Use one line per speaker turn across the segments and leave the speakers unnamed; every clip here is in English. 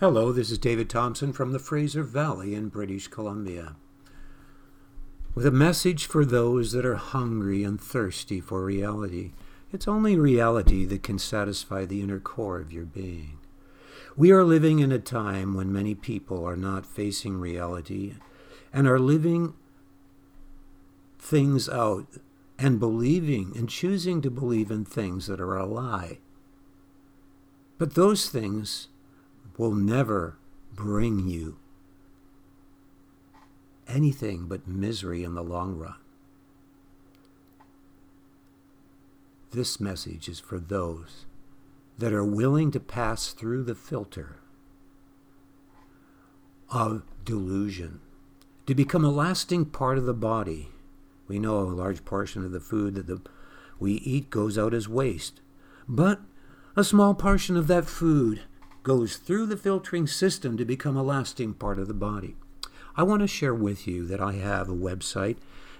Hello, this is David Thompson from the Fraser Valley in British Columbia. With a message for those that are hungry and thirsty for reality. It's only reality that can satisfy the inner core of your being. We are living in a time when many people are not facing reality and are living things out and believing and choosing to believe in things that are a lie. But those things will never bring you anything but misery in the long run. This message is for those that are willing to pass through the filter of delusion, to become a lasting part of the body. We know a large portion of the food that the, we eat goes out as waste, but a small portion of that food goes through the filtering system to become a lasting part of the body. I want to share with you that I have a website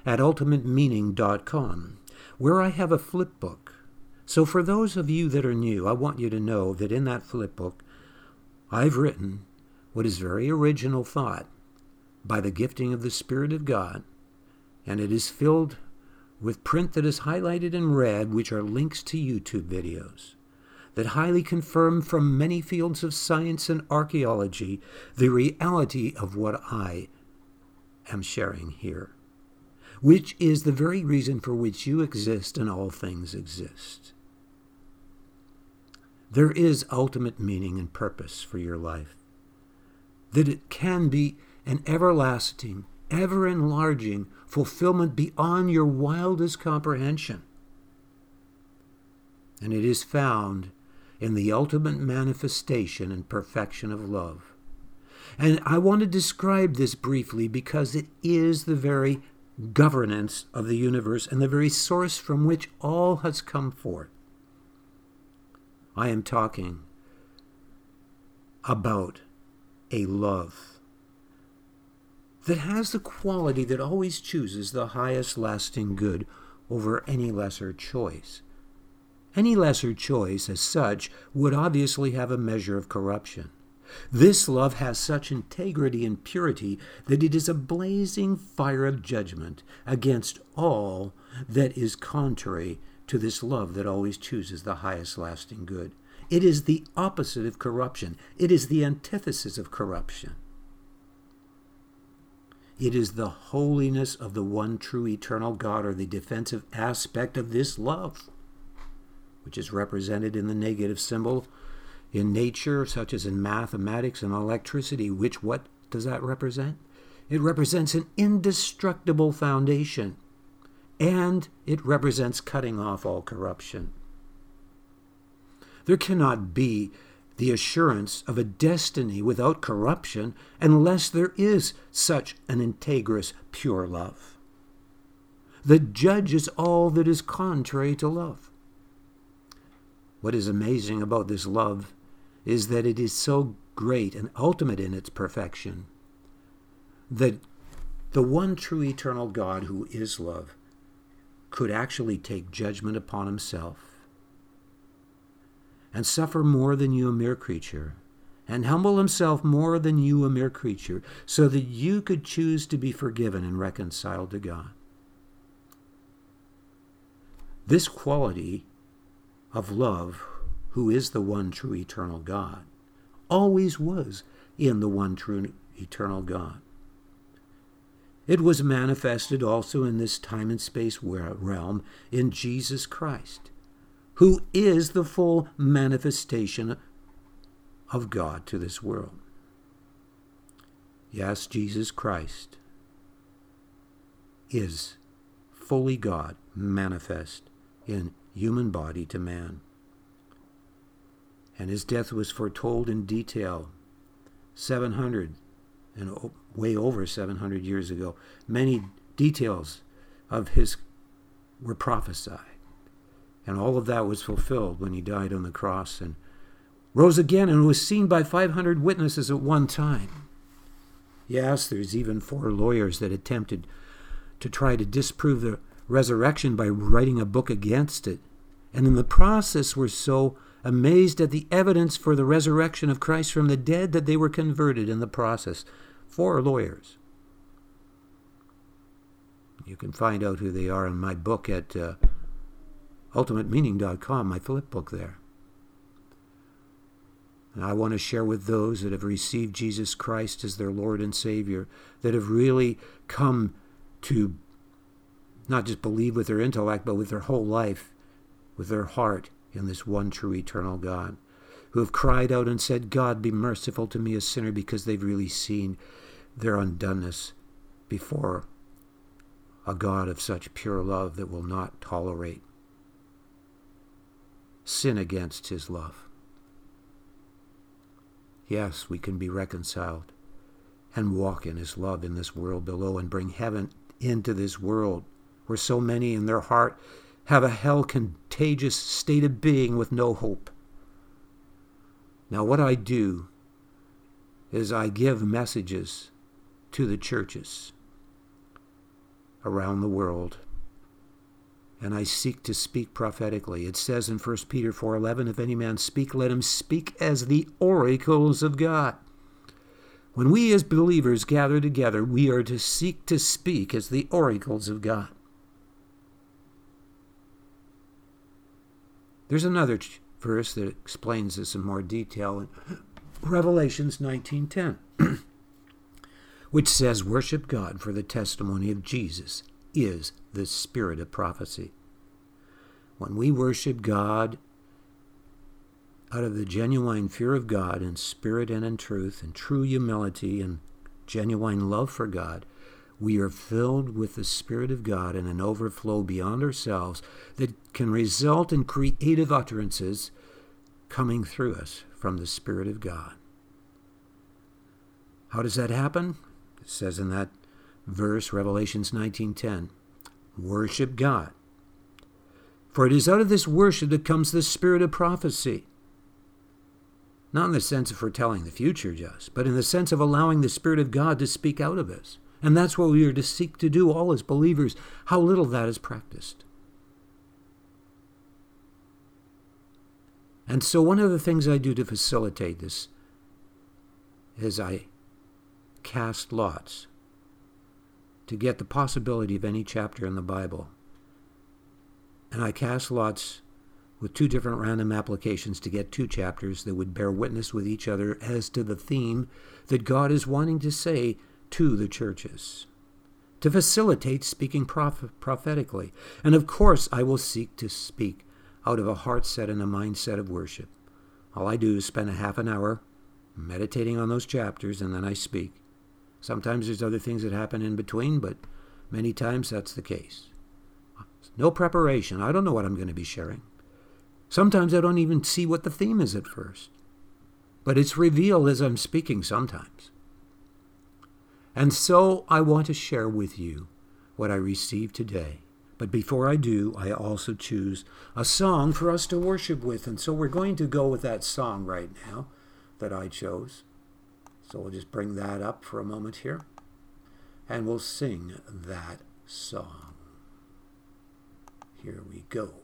at ultimatemeaning.com where I have a flip book. So, for those of you that are new, I want you to know that in that flip book, I've written what is very original thought by the gifting of the Spirit of God, and it is filled with print that is highlighted in red, which are links to YouTube videos that highly confirm from many fields of science and archaeology the reality of what I am sharing here, which is the very reason for which you exist and all things exist. There is ultimate meaning and purpose for your life, that it can be an everlasting, ever enlarging fulfillment beyond your wildest comprehension. And it is found in the ultimate manifestation and perfection of love. And I want to describe this briefly because it is the very governance of the universe and the very source from which all has come forth. I am talking about a love that has the quality that always chooses the highest lasting good over any lesser choice. Any lesser choice, as such, would obviously have a measure of corruption. This love has such integrity and purity that it is a blazing fire of judgment against all that is contrary to this love that always chooses the highest lasting good. It is the opposite of corruption, it is the antithesis of corruption. It is the holiness of the one true eternal God, or the defensive aspect of this love which is represented in the negative symbol in nature, such as in mathematics and electricity, which what does that represent? It represents an indestructible foundation, and it represents cutting off all corruption. There cannot be the assurance of a destiny without corruption unless there is such an integrous, pure love. The judges all that is contrary to love. What is amazing about this love is that it is so great and ultimate in its perfection that the one true eternal God who is love could actually take judgment upon himself and suffer more than you, a mere creature, and humble himself more than you, a mere creature, so that you could choose to be forgiven and reconciled to God. This quality of love, who is the one true eternal God, always was in the one true eternal God. It was manifested also in this time and space realm in Jesus Christ, who is the full manifestation of God to this world. Yes, Jesus Christ is fully God manifest in human body to man. And his death was foretold in detail 700 and way over 700 years ago. Many details of his were prophesied. And all of that was fulfilled when he died on the cross and rose again and was seen by 500 witnesses at one time. Yes, there's even four lawyers that attempted to try to disprove the resurrection by writing a book against it, and in the process were so amazed at the evidence for the resurrection of Christ from the dead that they were converted in the process. Four lawyers. You can find out who they are in my book at uh, ultimatemeaning.com, my flip book there. And I want to share with those that have received Jesus Christ as their Lord and Savior, that have really come to not just believe with their intellect, but with their whole life, with their heart in this one true eternal God, who have cried out and said, God, be merciful to me, a sinner, because they've really seen their undoneness before a God of such pure love that will not tolerate sin against his love. Yes, we can be reconciled and walk in his love in this world below and bring heaven into this world where so many in their heart have a hell contagious state of being with no hope. Now, what I do is I give messages to the churches around the world and I seek to speak prophetically. It says in 1 Peter 4:11, if any man speak, let him speak as the oracles of God. When we as believers gather together, we are to seek to speak as the oracles of God. There's another verse that explains this in more detail in Revelations 19:10, which says, "Worship God, for the testimony of Jesus is the spirit of prophecy. When we worship God out of the genuine fear of God in spirit and in truth, and true humility and genuine love for God, we are filled with the Spirit of God and an overflow beyond ourselves that can result in creative utterances coming through us from the Spirit of God. How does that happen? It says in that verse, Revelations 19:10, worship God. For it is out of this worship that comes the spirit of prophecy. Not in the sense of foretelling the future, just, but in the sense of allowing the Spirit of God to speak out of us. And that's what we are to seek to do, all as believers. How little that is practiced. And so, one of the things I do to facilitate this is I cast lots to get the possibility of any chapter in the Bible. And I cast lots with two different random applications to get two chapters that would bear witness with each other as to the theme that God is wanting to say to the churches, to facilitate speaking proph- prophetically. And of course, I will seek to speak out of a heart set and a mindset of worship. All I do is spend a half an hour meditating on those chapters and then I speak. Sometimes there's other things that happen in between, but many times that's the case. No preparation. I don't know what I'm going to be sharing. Sometimes I don't even see what the theme is at first. But it's revealed as I'm speaking sometimes. And so I want to share with you what I received today. But before I do, I also choose a song for us to worship with. And so we're going to go with that song right now that I chose. So we'll just bring that up for a moment here. And we'll sing that song. Here we go.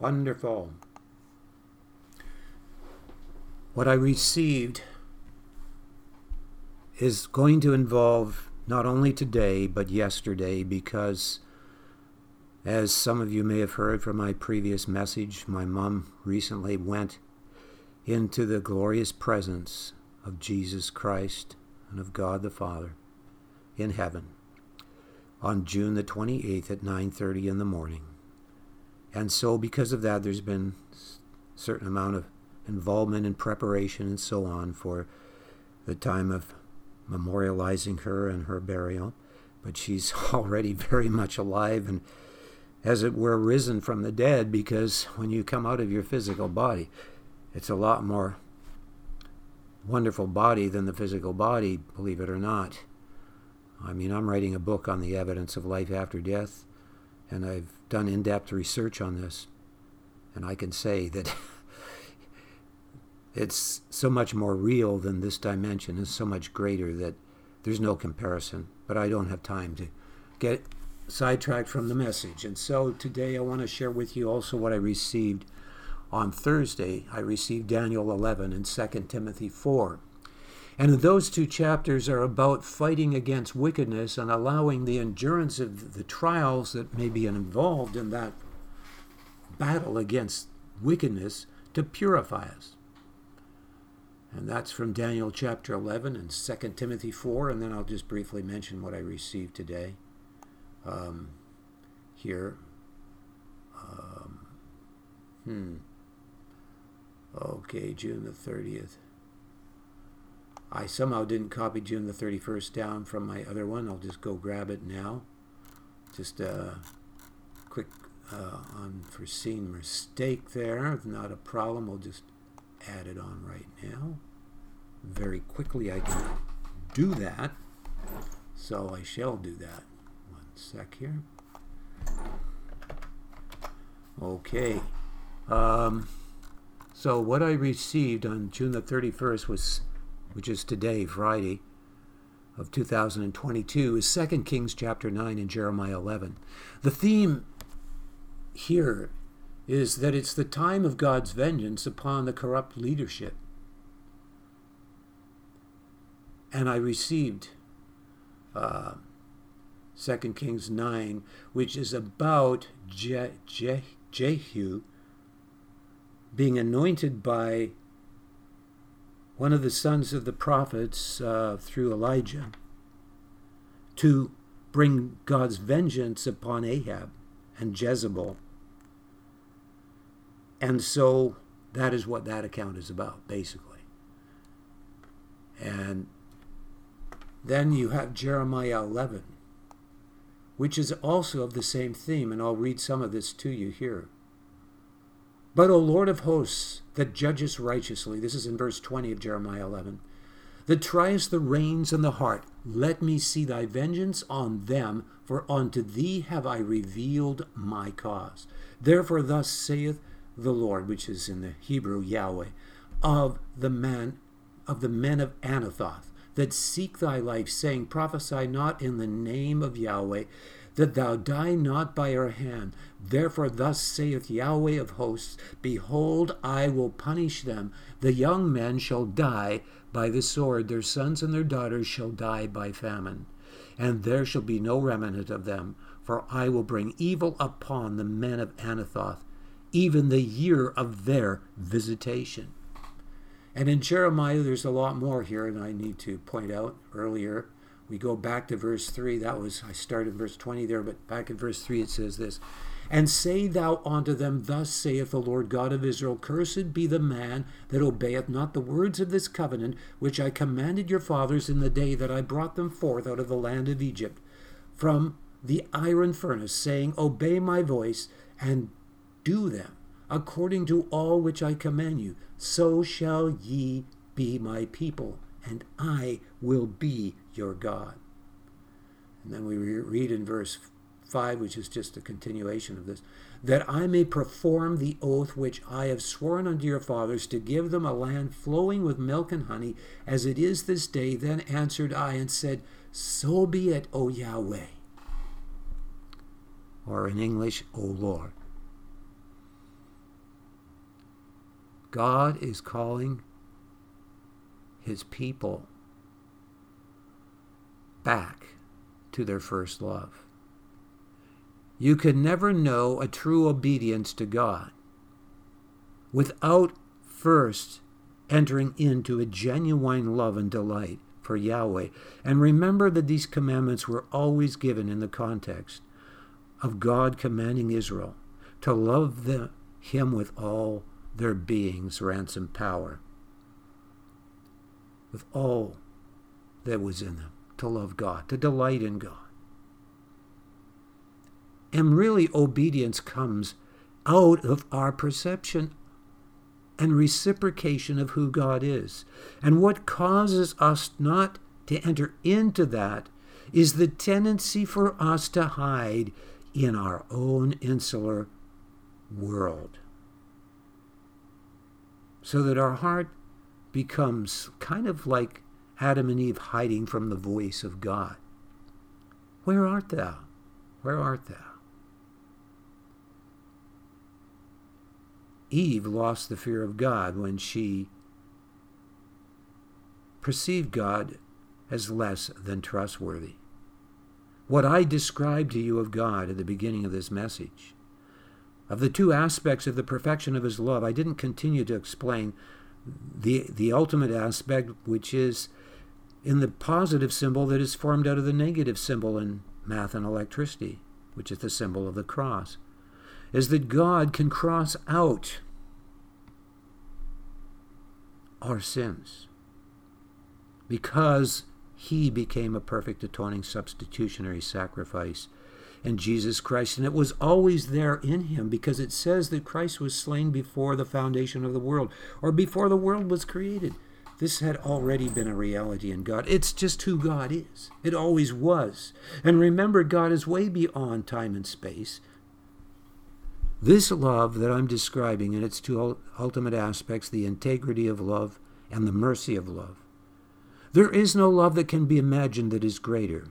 Wonderful. What I received is going to involve not only today, but yesterday, because as some of you may have heard from my previous message, my mom recently went into the glorious presence of Jesus Christ and of God the Father in heaven on June the 28th at 9:30 in the morning. And so because of that there's been a certain amount of involvement and preparation and so on for the time of memorializing her and her burial, but she's already very much alive and as it were risen from the dead because when you come out of your physical body it's a lot more wonderful body than the physical body, believe it or not. I mean, I'm writing a book on the evidence of life after death, and I've done in depth research on this. And I can say that it's so much more real than this dimension, it's so much greater that there's no comparison. But I don't have time to get sidetracked from the message. And so today I want to share with you also what I received on Thursday. I received Daniel 11 and 2 Timothy 4. And those two chapters are about fighting against wickedness and allowing the endurance of the trials that may be involved in that battle against wickedness to purify us. And that's from Daniel chapter 11 and 2 Timothy 4. And then I'll just briefly mention what I received today um, here. Um, hmm. Okay, June the 30th. I somehow didn't copy June the 31st down from my other one. I'll just go grab it now. Just a quick uh, unforeseen mistake there. Not a problem. We'll just add it on right now. Very quickly I can do that. So I shall do that. One sec here. Okay. Um, so what I received on June the 31st was, which is today, Friday of 2022, is 2 Kings chapter 9 and Jeremiah 11. The theme here is that it's the time of God's vengeance upon the corrupt leadership. And I received uh, 2 Kings 9, which is about Je- Je- Jehu being anointed by one of the sons of the prophets uh, through Elijah to bring God's vengeance upon Ahab and Jezebel. And so that is what that account is about, basically. And then you have Jeremiah 11, which is also of the same theme, and I'll read some of this to you here. But, O Lord of hosts, that judgest righteously, this is in verse 20 of Jeremiah 11, that triest the reins and the heart, let me see thy vengeance on them, for unto thee have I revealed my cause. Therefore, thus saith the Lord, which is in the Hebrew Yahweh, of the man of the men of Anathoth, that seek thy life, saying, Prophesy not in the name of Yahweh, that thou die not by our hand. Therefore, thus saith Yahweh of hosts Behold, I will punish them. The young men shall die by the sword, their sons and their daughters shall die by famine. And there shall be no remnant of them, for I will bring evil upon the men of Anathoth, even the year of their visitation. And in Jeremiah, there's a lot more here, and I need to point out earlier. We go back to verse 3. That was, I started verse 20 there, but back in verse 3 it says this And say thou unto them, Thus saith the Lord God of Israel, Cursed be the man that obeyeth not the words of this covenant, which I commanded your fathers in the day that I brought them forth out of the land of Egypt, from the iron furnace, saying, Obey my voice, and do them according to all which I command you, so shall ye be my people, and I will be your God. And then we read in verse 5, which is just a continuation of this, that I may perform the oath which I have sworn unto your fathers to give them a land flowing with milk and honey, as it is this day. Then answered I and said, So be it, O Yahweh. Or in English, O Lord. God is calling his people back to their first love. You can never know a true obedience to God without first entering into a genuine love and delight for Yahweh. And remember that these commandments were always given in the context of God commanding Israel to love the, him with all their being's ransom power, with all that was in them, to love God, to delight in God. And really, obedience comes out of our perception and reciprocation of who God is. And what causes us not to enter into that is the tendency for us to hide in our own insular world so that our heart becomes kind of like Adam and Eve hiding from the voice of God. Where art thou? Where art thou? Eve lost the fear of God when she perceived God as less than trustworthy. What I described to you of God at the beginning of this message, of the two aspects of the perfection of his love, I didn't continue to explain the, the ultimate aspect, which is in the positive symbol that is formed out of the negative symbol in math and electricity, which is the symbol of the cross, is that God can cross out our sins because he became a perfect atoning substitutionary sacrifice in Jesus Christ. And it was always there in him because it says that Christ was slain before the foundation of the world or before the world was created. This had already been a reality in God. It's just who God is. It always was. And remember, God is way beyond time and space. This love that I'm describing in its two ultimate aspects, the integrity of love and the mercy of love, there is no love that can be imagined that is greater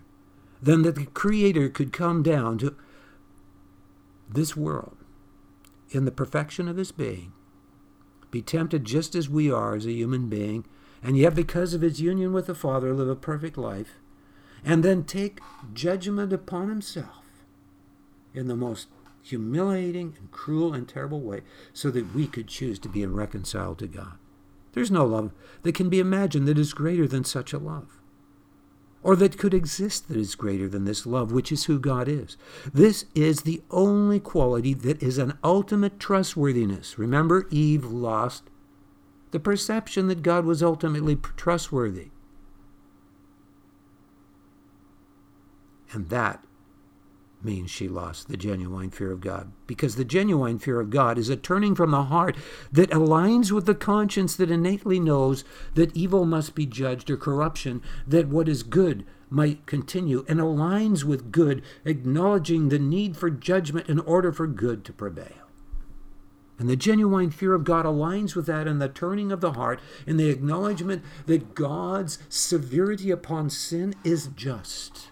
than that the Creator could come down to this world in the perfection of His being, be tempted just as we are as a human being, and yet because of His union with the Father, live a perfect life, and then take judgment upon Himself in the most humiliating and cruel and terrible way so that we could choose to be reconciled to God. There's no love that can be imagined that is greater than such a love, or that could exist that is greater than this love, which is who God is. This is the only quality that is an ultimate trustworthiness. Remember, Eve lost the perception that God was ultimately trustworthy. And that means she lost the genuine fear of God. Because the genuine fear of God is a turning from the heart that aligns with the conscience that innately knows that evil must be judged or corruption, that what is good might continue, and aligns with good, acknowledging the need for judgment in order for good to prevail. And the genuine fear of God aligns with that in the turning of the heart, and the acknowledgement that God's severity upon sin is just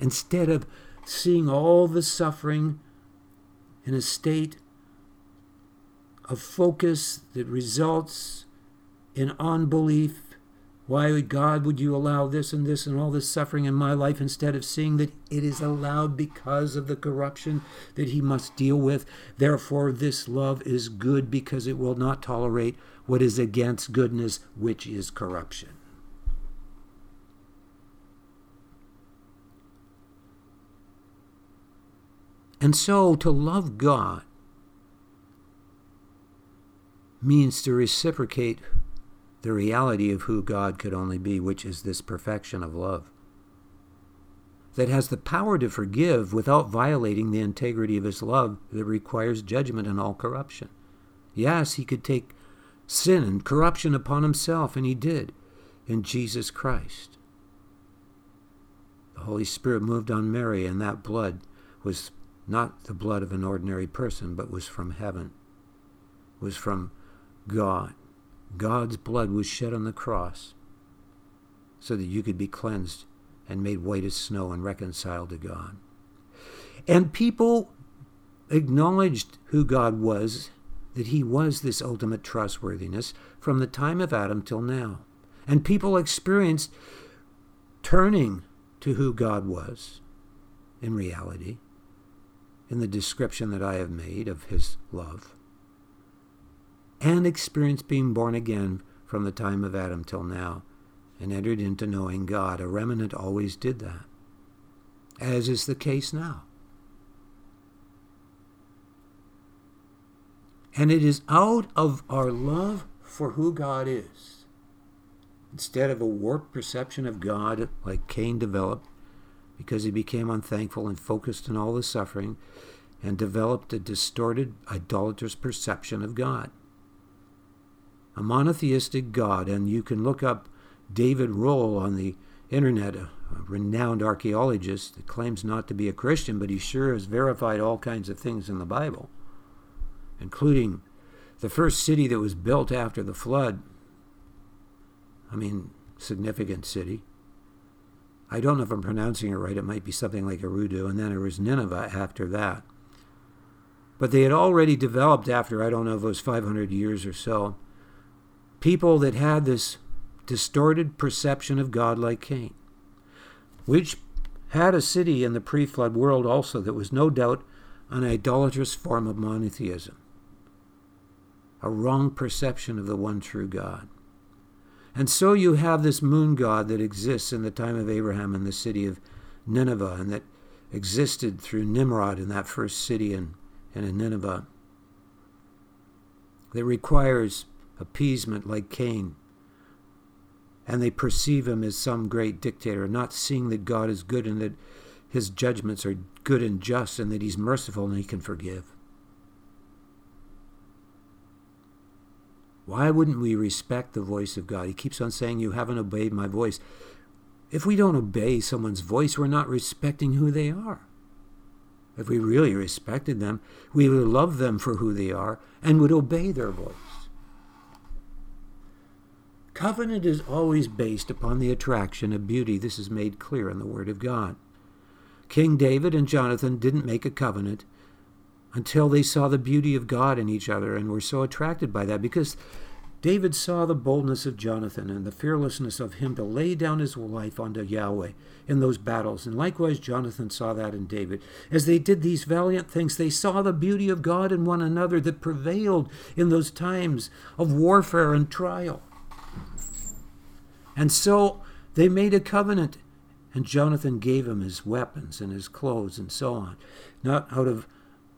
instead of seeing all the suffering in a state of focus that results in unbelief. Why, God, would you allow this and this and all this suffering in my life instead of seeing that it is allowed because of the corruption that He must deal with? Therefore, this love is good because it will not tolerate what is against goodness, which is corruption. And so to love God means to reciprocate the reality of who God could only be, which is this perfection of love. That has the power to forgive without violating the integrity of his love that requires judgment and all corruption. Yes, he could take sin and corruption upon himself, and he did in Jesus Christ. The Holy Spirit moved on Mary, and that blood was not the blood of an ordinary person, but was from heaven, was from God. God's blood was shed on the cross so that you could be cleansed and made white as snow and reconciled to God. And people acknowledged who God was, that he was this ultimate trustworthiness from the time of Adam till now. And people experienced turning to who God was in reality in the description that I have made of his love, and experienced being born again from the time of Adam till now, and entered into knowing God. A remnant always did that, as is the case now. And it is out of our love for who God is, instead of a warped perception of God like Cain developed, because he became unthankful and focused on all the suffering and developed a distorted, idolatrous perception of God. A monotheistic God, and you can look up David Rohl on the internet, a, renowned archaeologist that claims not to be a Christian, but he sure has verified all kinds of things in the Bible, including the first city that was built after the flood. I mean, significant city. I don't know if I'm pronouncing it right. It might be something like Eridu, and then there was Nineveh after that. But they had already developed after, I don't know was 500 years or so, people that had this distorted perception of God like Cain, which had a city in the pre flood world also that was no doubt an idolatrous form of monotheism, a wrong perception of the one true God. And so you have this moon god that exists in the time of Abraham in the city of Nineveh and that existed through Nimrod in that first city in, in Nineveh that requires appeasement like Cain. And they perceive him as some great dictator, not seeing that God is good and that his judgments are good and just and that he's merciful and he can forgive. Why wouldn't we respect the voice of God? He keeps on saying, You haven't obeyed my voice. If we don't obey someone's voice, we're not respecting who they are. If we really respected them, we would love them for who they are and would obey their voice. Covenant is always based upon the attraction of beauty. This is made clear in the Word of God. King David and Jonathan didn't make a covenant until they saw the beauty of God in each other and were so attracted by that because David saw the boldness of Jonathan and the fearlessness of him to lay down his life unto Yahweh in those battles. And likewise, Jonathan saw that in David. As they did these valiant things, they saw the beauty of God in one another that prevailed in those times of warfare and trial. And so they made a covenant, and Jonathan gave him his weapons and his clothes and so on, not out of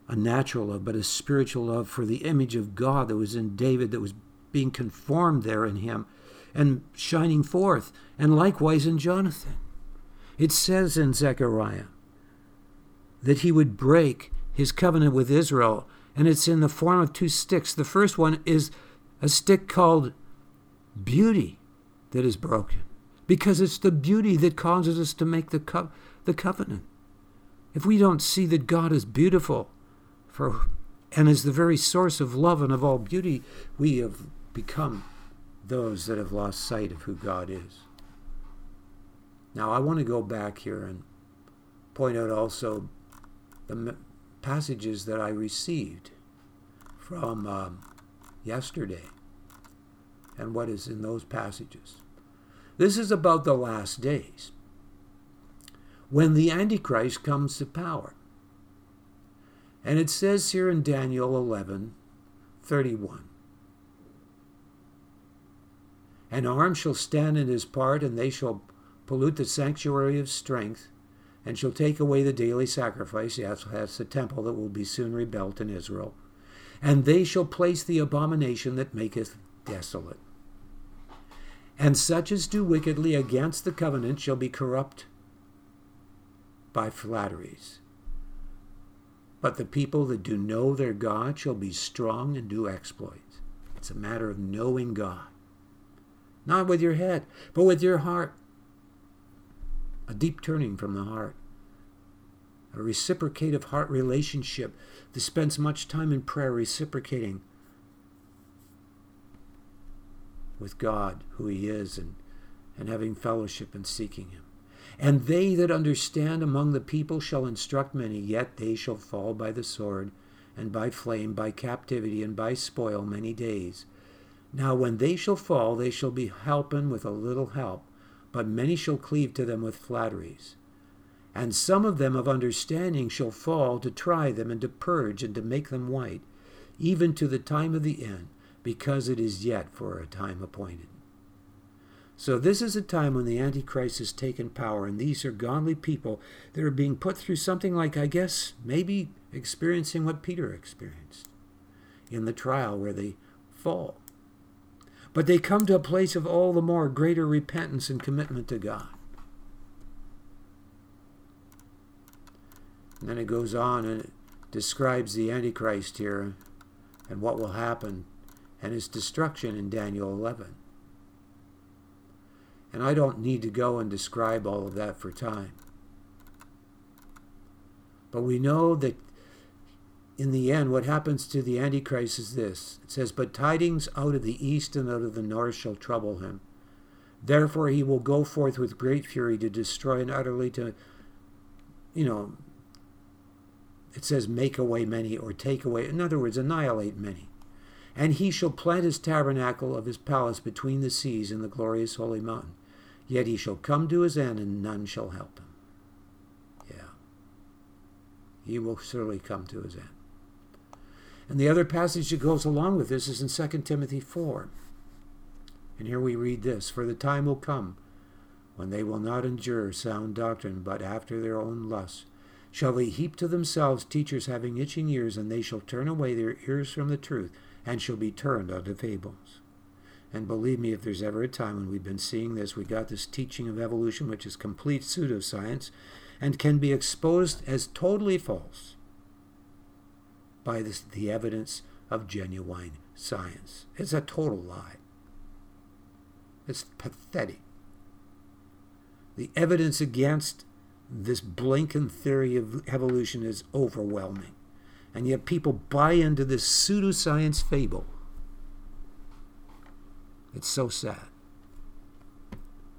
a natural love, but a spiritual love for the image of God that was in David, that was being conformed there in him and shining forth, and likewise in Jonathan. It says in Zechariah that he would break his covenant with Israel, and it's in the form of two sticks. The first one is a stick called beauty that is broken, because it's the beauty that causes us to make the, co- the covenant. If we don't see that God is beautiful for, and is the very source of love and of all beauty, we have become those that have lost sight of who God is. Now, I want to go back here and point out also the passages that I received from um, yesterday and what is in those passages. This is about the last days when the Antichrist comes to power. And it says here in Daniel 11 31 An arm shall stand in his part, and they shall pollute the sanctuary of strength, and shall take away the daily sacrifice. Yes, that's the temple that will be soon rebuilt in Israel. And they shall place the abomination that maketh desolate. And such as do wickedly against the covenant shall be corrupt by flatteries. But the people that do know their God shall be strong and do exploits. It's a matter of knowing God. Not with your head, but with your heart. A deep turning from the heart. A reciprocative heart relationship that spends much time in prayer reciprocating with God, who He is, and, and having fellowship and seeking Him. And they that understand among the people shall instruct many, yet they shall fall by the sword, and by flame, by captivity, and by spoil many days. Now when they shall fall, they shall be helpen with a little help, but many shall cleave to them with flatteries. And some of them of understanding shall fall to try them, and to purge, and to make them white, even to the time of the end, because it is yet for a time appointed. So this is a time when the Antichrist has taken power, and these are godly people that are being put through something like, I guess, maybe experiencing what Peter experienced in the trial where they fall. But they come to a place of all the more greater repentance and commitment to God. And then it goes on and it describes the Antichrist here and what will happen and his destruction in Daniel 11. And I don't need to go and describe all of that for time. But we know that in the end, what happens to the Antichrist is this it says, But tidings out of the east and out of the north shall trouble him. Therefore, he will go forth with great fury to destroy and utterly to, you know, it says make away many or take away, in other words, annihilate many. And he shall plant his tabernacle of his palace between the seas in the glorious holy mountain. Yet he shall come to his end, and none shall help him. Yeah. He will surely come to his end. And the other passage that goes along with this is in 2 Timothy 4. And here we read this For the time will come when they will not endure sound doctrine, but after their own lusts shall they heap to themselves teachers having itching ears, and they shall turn away their ears from the truth, and shall be turned unto fables. And believe me, if there's ever a time when we've been seeing this, we got this teaching of evolution, which is complete pseudoscience, and can be exposed as totally false by this, the evidence of genuine science. It's a total lie. It's pathetic. The evidence against this blinking theory of evolution is overwhelming. And yet people buy into this pseudoscience fable. It's so sad.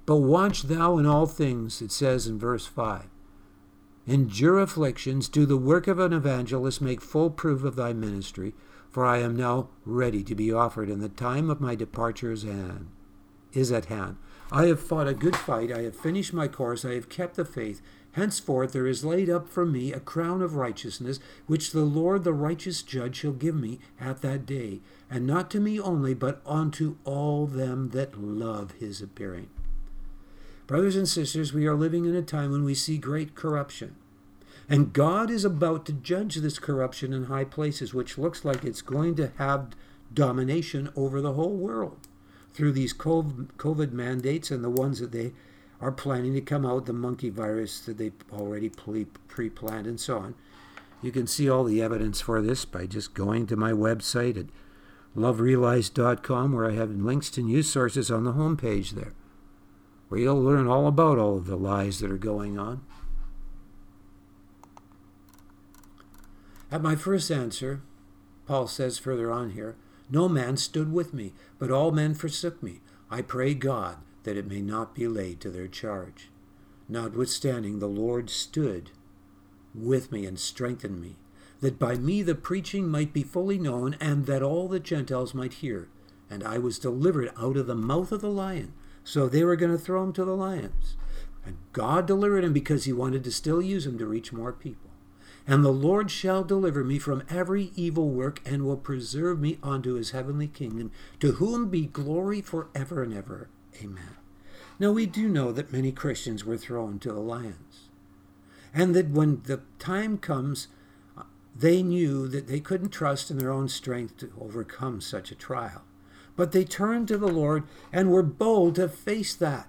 But watch thou in all things, it says in verse 5. Endure afflictions, do the work of an evangelist, make full proof of thy ministry, for I am now ready to be offered, and the time of my departure is, hand, is at hand. I have fought a good fight, I have finished my course, I have kept the faith. Henceforth there is laid up for me a crown of righteousness, which the Lord the righteous judge shall give me at that day, and not to me only, but unto all them that love his appearing. Brothers and sisters, we are living in a time when we see great corruption. And God is about to judge this corruption in high places, which looks like it's going to have domination over the whole world through these COVID mandates and the ones that they are planning to come out, the monkey virus that they already pre planned, and so on. You can see all the evidence for this by just going to my website at loverealized.com, where I have links to news sources on the homepage there, where you'll learn all about all of the lies that are going on. At my first answer, Paul says further on here, No man stood with me, but all men forsook me. I pray God that it may not be laid to their charge. Notwithstanding, the Lord stood with me and strengthened me, that by me the preaching might be fully known, and that all the Gentiles might hear. And I was delivered out of the mouth of the lion. So they were going to throw him to the lions. And God delivered him because he wanted to still use him to reach more people. And the Lord shall deliver me from every evil work and will preserve me unto his heavenly kingdom, to whom be glory for ever and ever. Amen. Now, we do know that many Christians were thrown to the lions, and that when the time comes, uh, they knew that they couldn't trust in their own strength to overcome such a trial. But they turned to the Lord and were bold to face that,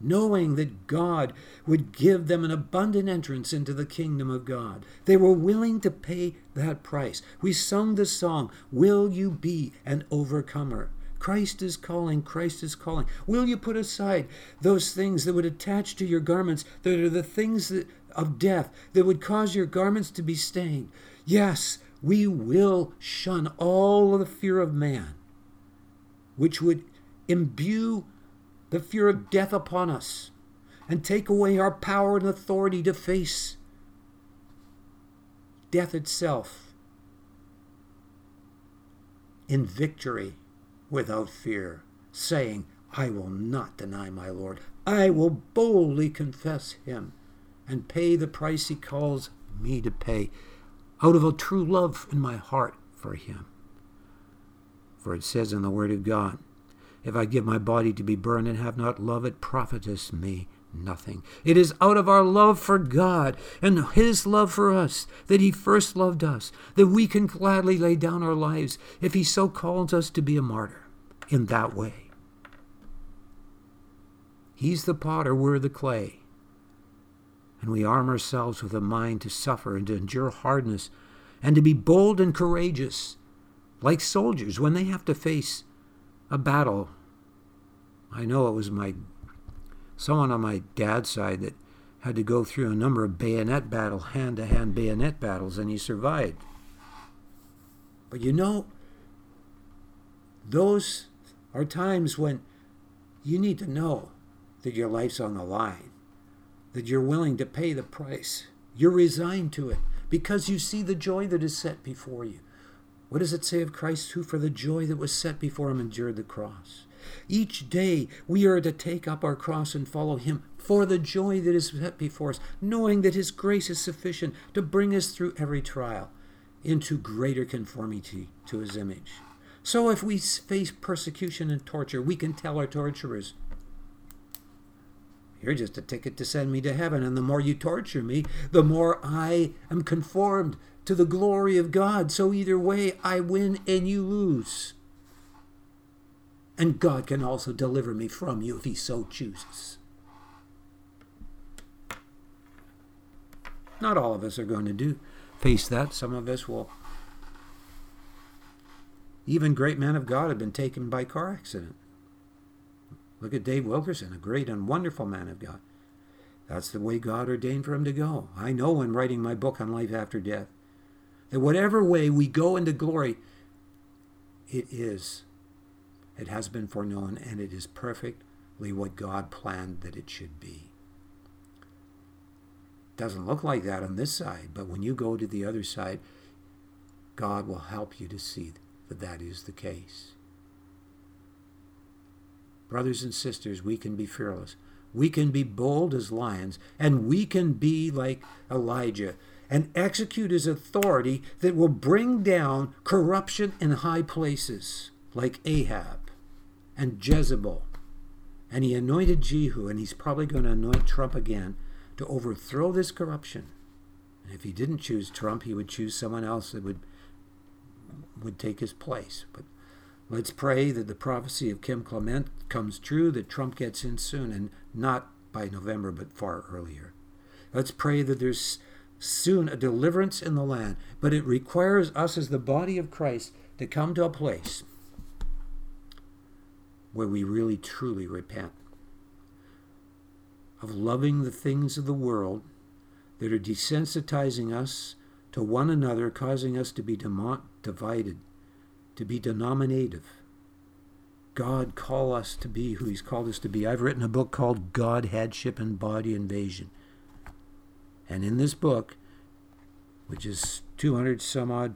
knowing that God would give them an abundant entrance into the kingdom of God. They were willing to pay that price. We sung the song, Will You Be an Overcomer? Christ is calling, Christ is calling. Will you put aside those things that would attach to your garments, that are the things that, of death, that would cause your garments to be stained? Yes, we will shun all of the fear of man, which would imbue the fear of death upon us and take away our power and authority to face death itself in victory without fear, saying, I will not deny my Lord. I will boldly confess him and pay the price he calls me to pay out of a true love in my heart for him. For it says in the Word of God, If I give my body to be burned and have not love, it profiteth me nothing. It is out of our love for God and His love for us that He first loved us, that we can gladly lay down our lives if He so calls us to be a martyr in that way. He's the potter, we're the clay. And we arm ourselves with a mind to suffer and to endure hardness and to be bold and courageous, like soldiers when they have to face a battle. I know it was my someone on my dad's side that had to go through a number of bayonet battle, hand to hand bayonet battles, and he survived. But you know, those are times when you need to know that your life's on the line, that you're willing to pay the price. You're resigned to it because you see the joy that is set before you. What does it say of Christ who, for the joy that was set before him, endured the cross? Each day we are to take up our cross and follow him for the joy that is set before us, knowing that his grace is sufficient to bring us through every trial into greater conformity to his image. So if we face persecution and torture, we can tell our torturers, You're just a ticket to send me to heaven, and the more you torture me, the more I am conformed to the glory of God. So either way, I win and you lose. And God can also deliver me from you if He so chooses. Not all of us are going to do face that. Some of us will. Even great men of God have been taken by car accident. Look at Dave Wilkerson, a great and wonderful man of God. That's the way God ordained for him to go. I know when writing my book on life after death that whatever way we go into glory, it is, it has been foreknown, and it is perfectly what God planned that it should be. Doesn't look like that on this side, but when you go to the other side, God will help you to see that that is the case. Brothers and sisters, we can be fearless. We can be bold as lions, and we can be like Elijah and execute his authority that will bring down corruption in high places, like Ahab and Jezebel. And he anointed Jehu, and he's probably going to anoint Trump again to overthrow this corruption. And if he didn't choose Trump, he would choose someone else that would would take his place. But let's pray that the prophecy of Kim Clement comes true, that Trump gets in soon, and not by November, but far earlier. Let's pray that there's soon a deliverance in the land, but it requires us as the body of Christ to come to a place where we really truly repent of loving the things of the world that are desensitizing us to one another, causing us to be demo- divided, to be denominative. God call us to be who He's called us to be. I've written a book called Godheadship and Body Invasion. And in this book, which is 200 some odd,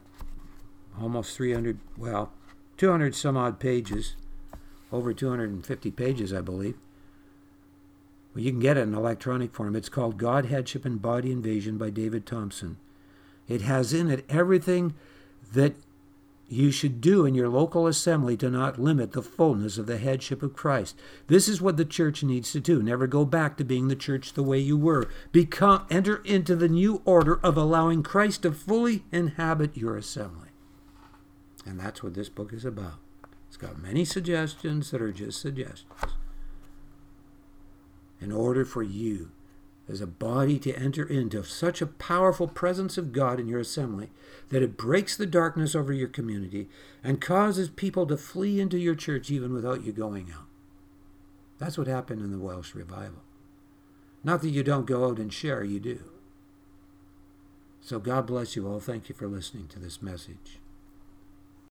almost 300, well, 200 some odd pages, over 250 pages, I believe. Well, you can get it in electronic form. It's called Godheadship and Body Invasion by David Thompson. It has in it everything that you should do in your local assembly to not limit the fullness of the headship of Christ. This is what the church needs to do. Never go back to being the church the way you were. Become enter into the new order of allowing Christ to fully inhabit your assembly. And that's what this book is about. It's got many suggestions that are just suggestions. In order for you as a body to enter into such a powerful presence of God in your assembly that it breaks the darkness over your community and causes people to flee into your church even without you going out. That's what happened in the Welsh revival. Not that you don't go out and share, you do. So God bless you all. Thank you for listening to this message.